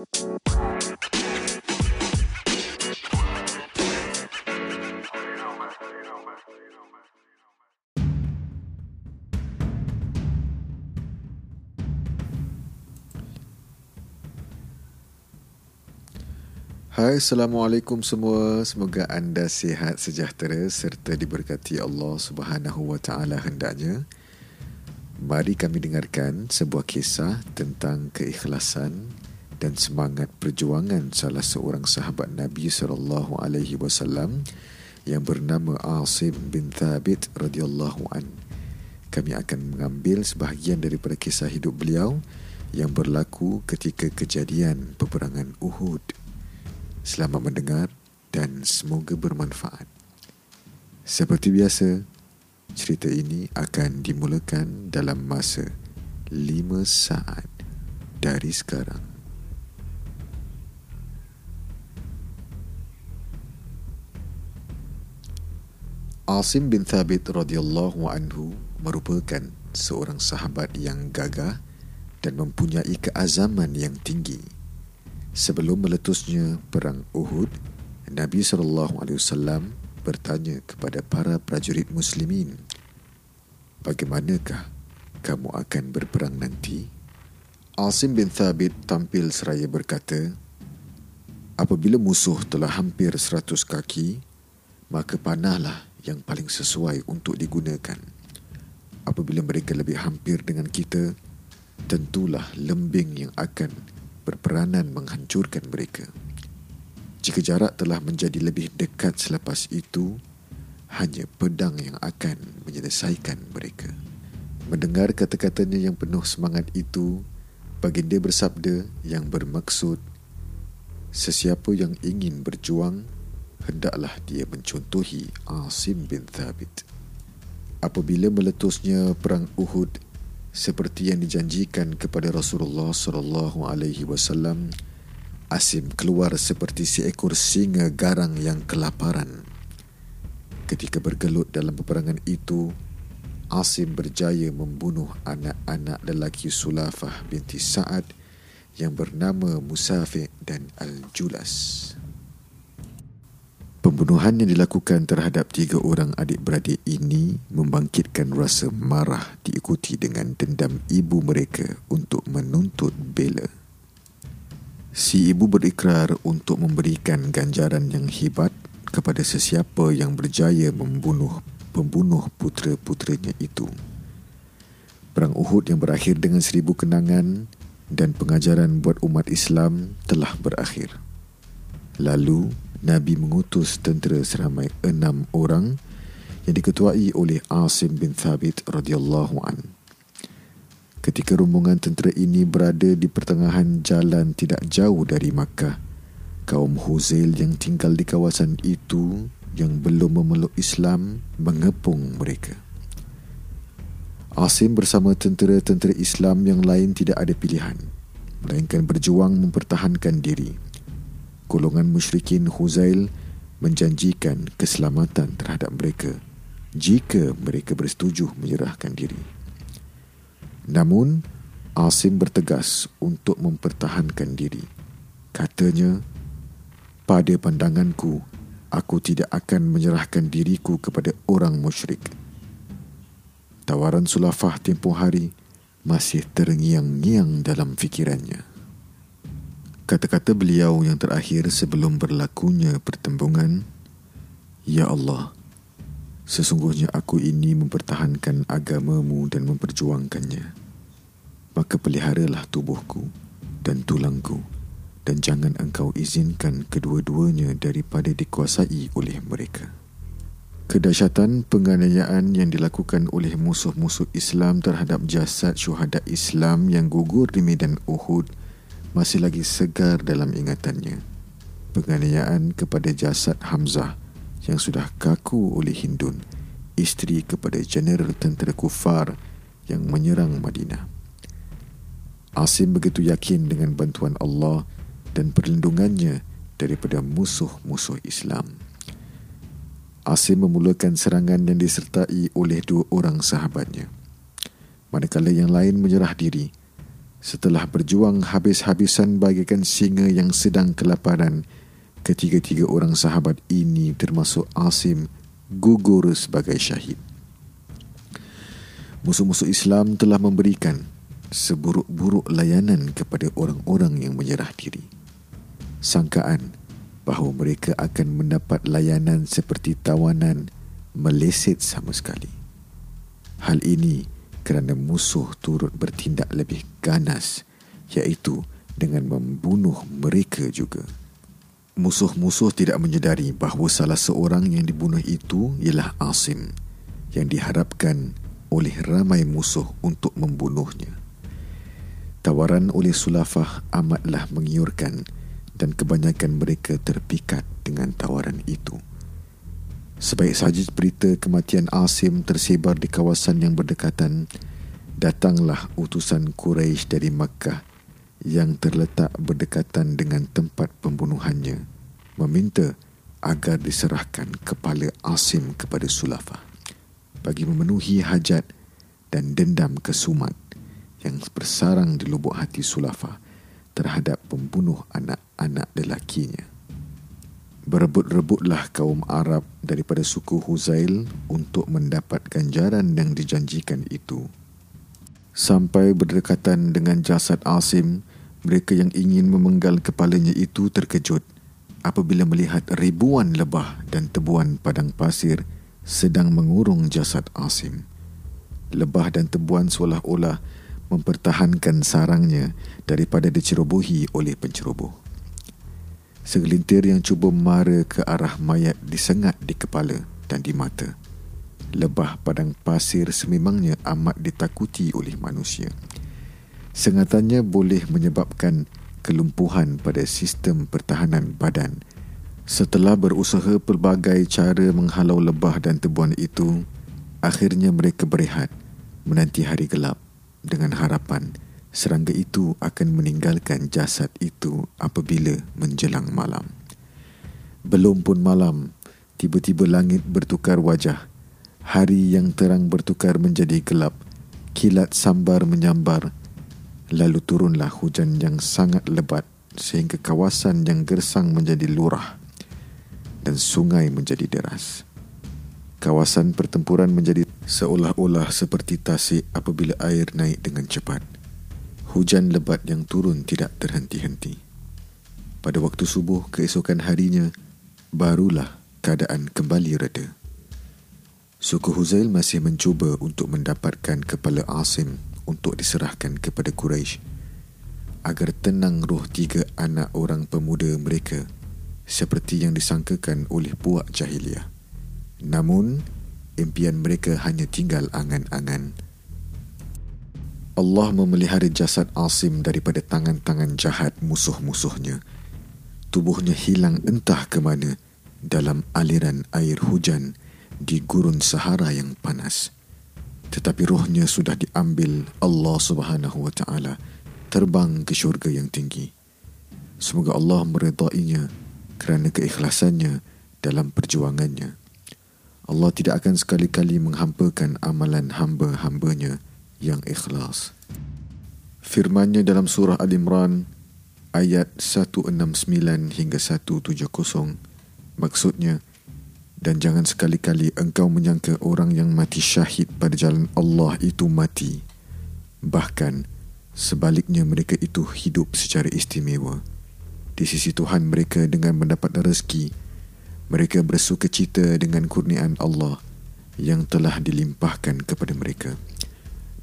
Hai, Assalamualaikum semua. Semoga anda sihat sejahtera serta diberkati Allah Subhanahu wa taala hendaknya. Mari kami dengarkan sebuah kisah tentang keikhlasan dan semangat perjuangan salah seorang sahabat Nabi sallallahu alaihi wasallam yang bernama Asim bin Thabit radhiyallahu an. Kami akan mengambil sebahagian daripada kisah hidup beliau yang berlaku ketika kejadian peperangan Uhud. Selamat mendengar dan semoga bermanfaat. Seperti biasa, cerita ini akan dimulakan dalam masa 5 saat dari sekarang. Asim bin Thabit radhiyallahu anhu merupakan seorang sahabat yang gagah dan mempunyai keazaman yang tinggi Sebelum meletusnya perang Uhud, Nabi saw bertanya kepada para prajurit muslimin, "Bagaimanakah kamu akan berperang nanti?" Asim bin Thabit tampil seraya berkata, "Apabila musuh telah hampir seratus kaki, maka panahlah yang paling sesuai untuk digunakan. Apabila mereka lebih hampir dengan kita, tentulah lembing yang akan berperanan menghancurkan mereka. Jika jarak telah menjadi lebih dekat selepas itu, hanya pedang yang akan menyelesaikan mereka. Mendengar kata-katanya yang penuh semangat itu, baginda bersabda yang bermaksud, sesiapa yang ingin berjuang, hendaklah dia mencontohi Asim bin Thabit. Apabila meletusnya perang Uhud, seperti yang dijanjikan kepada Rasulullah sallallahu alaihi wasallam Asim keluar seperti seekor singa garang yang kelaparan ketika bergelut dalam peperangan itu Asim berjaya membunuh anak-anak lelaki Sulafah binti Sa'ad yang bernama Musafi dan Al-Julas. Pembunuhan yang dilakukan terhadap tiga orang adik-beradik ini membangkitkan rasa marah diikuti dengan dendam ibu mereka untuk menuntut bela. Si ibu berikrar untuk memberikan ganjaran yang hebat kepada sesiapa yang berjaya membunuh pembunuh putera-puteranya itu. Perang Uhud yang berakhir dengan seribu kenangan dan pengajaran buat umat Islam telah berakhir. Lalu, Nabi mengutus tentera seramai enam orang yang diketuai oleh Asim bin Thabit radhiyallahu an. Ketika rombongan tentera ini berada di pertengahan jalan tidak jauh dari Makkah, kaum Huzail yang tinggal di kawasan itu yang belum memeluk Islam mengepung mereka. Asim bersama tentera-tentera Islam yang lain tidak ada pilihan melainkan berjuang mempertahankan diri golongan musyrikin Huzail menjanjikan keselamatan terhadap mereka jika mereka bersetuju menyerahkan diri. Namun, Asim bertegas untuk mempertahankan diri. Katanya, pada pandanganku, aku tidak akan menyerahkan diriku kepada orang musyrik. Tawaran sulafah tempoh hari masih terngiang-ngiang dalam fikirannya. Kata-kata beliau yang terakhir sebelum berlakunya pertembungan, Ya Allah, sesungguhnya aku ini mempertahankan agamamu dan memperjuangkannya. Maka peliharalah tubuhku dan tulangku dan jangan engkau izinkan kedua-duanya daripada dikuasai oleh mereka. Kedahsyatan penganiayaan yang dilakukan oleh musuh-musuh Islam terhadap jasad syuhada Islam yang gugur di medan Uhud masih lagi segar dalam ingatannya. Penganiayaan kepada jasad Hamzah yang sudah kaku oleh Hindun, isteri kepada jeneral tentera kufar yang menyerang Madinah. Asim begitu yakin dengan bantuan Allah dan perlindungannya daripada musuh-musuh Islam. Asim memulakan serangan yang disertai oleh dua orang sahabatnya. Manakala yang lain menyerah diri, Setelah berjuang habis-habisan bagaikan singa yang sedang kelaparan, ketiga-tiga orang sahabat ini termasuk Asim gugur sebagai syahid. Musuh-musuh Islam telah memberikan seburuk-buruk layanan kepada orang-orang yang menyerah diri. Sangkaan bahawa mereka akan mendapat layanan seperti tawanan meleset sama sekali. Hal ini kerana musuh turut bertindak lebih ganas iaitu dengan membunuh mereka juga. Musuh-musuh tidak menyedari bahawa salah seorang yang dibunuh itu ialah Asim yang diharapkan oleh ramai musuh untuk membunuhnya. Tawaran oleh Sulafah amatlah mengiurkan dan kebanyakan mereka terpikat dengan tawaran itu. Sebaik saja berita kematian Asim tersebar di kawasan yang berdekatan, datanglah utusan Quraisy dari Makkah yang terletak berdekatan dengan tempat pembunuhannya, meminta agar diserahkan kepala Asim kepada Sulafa bagi memenuhi hajat dan dendam kesumat yang bersarang di lubuk hati Sulafa terhadap pembunuh anak-anak lelakinya. Berebut-rebutlah kaum Arab daripada suku Huzail untuk mendapat ganjaran yang dijanjikan itu. Sampai berdekatan dengan jasad Asim, mereka yang ingin memenggal kepalanya itu terkejut apabila melihat ribuan lebah dan tebuan padang pasir sedang mengurung jasad Asim. Lebah dan tebuan seolah-olah mempertahankan sarangnya daripada dicerobohi oleh penceroboh. Segelintir yang cuba mara ke arah mayat disengat di kepala dan di mata. Lebah padang pasir sememangnya amat ditakuti oleh manusia. Sengatannya boleh menyebabkan kelumpuhan pada sistem pertahanan badan. Setelah berusaha pelbagai cara menghalau lebah dan tebuan itu, akhirnya mereka berehat menanti hari gelap dengan harapan serangga itu akan meninggalkan jasad itu apabila menjelang malam. Belum pun malam, tiba-tiba langit bertukar wajah. Hari yang terang bertukar menjadi gelap. Kilat sambar menyambar. Lalu turunlah hujan yang sangat lebat sehingga kawasan yang gersang menjadi lurah dan sungai menjadi deras. Kawasan pertempuran menjadi seolah-olah seperti tasik apabila air naik dengan cepat. Hujan lebat yang turun tidak terhenti-henti. Pada waktu subuh keesokan harinya, barulah keadaan kembali reda. Suku Huzail masih mencuba untuk mendapatkan kepala Asim untuk diserahkan kepada Quraisy agar tenang roh tiga anak orang pemuda mereka seperti yang disangkakan oleh puak jahiliah. Namun, impian mereka hanya tinggal angan-angan. Allah memelihara jasad Asim daripada tangan-tangan jahat musuh-musuhnya. Tubuhnya hilang entah ke mana dalam aliran air hujan di gurun Sahara yang panas. Tetapi rohnya sudah diambil Allah Subhanahu wa taala terbang ke syurga yang tinggi. Semoga Allah meredainya kerana keikhlasannya dalam perjuangannya. Allah tidak akan sekali-kali menghampakan amalan hamba-hambanya yang ikhlas. Firmannya dalam surah Al-Imran ayat 169 hingga 170 maksudnya dan jangan sekali-kali engkau menyangka orang yang mati syahid pada jalan Allah itu mati. Bahkan sebaliknya mereka itu hidup secara istimewa. Di sisi Tuhan mereka dengan mendapat rezeki, mereka bersuka cita dengan kurniaan Allah yang telah dilimpahkan kepada mereka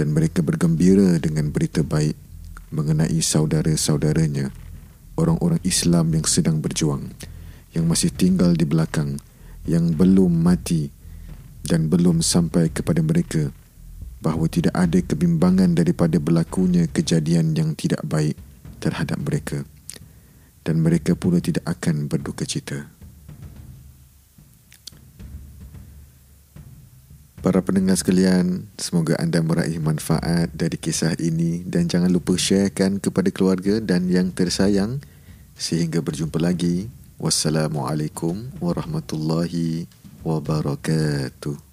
dan mereka bergembira dengan berita baik mengenai saudara-saudaranya orang-orang Islam yang sedang berjuang yang masih tinggal di belakang yang belum mati dan belum sampai kepada mereka bahawa tidak ada kebimbangan daripada berlakunya kejadian yang tidak baik terhadap mereka dan mereka pula tidak akan berduka cita. Para pendengar sekalian, semoga anda meraih manfaat dari kisah ini dan jangan lupa sharekan kepada keluarga dan yang tersayang. Sehingga berjumpa lagi. Wassalamualaikum warahmatullahi wabarakatuh.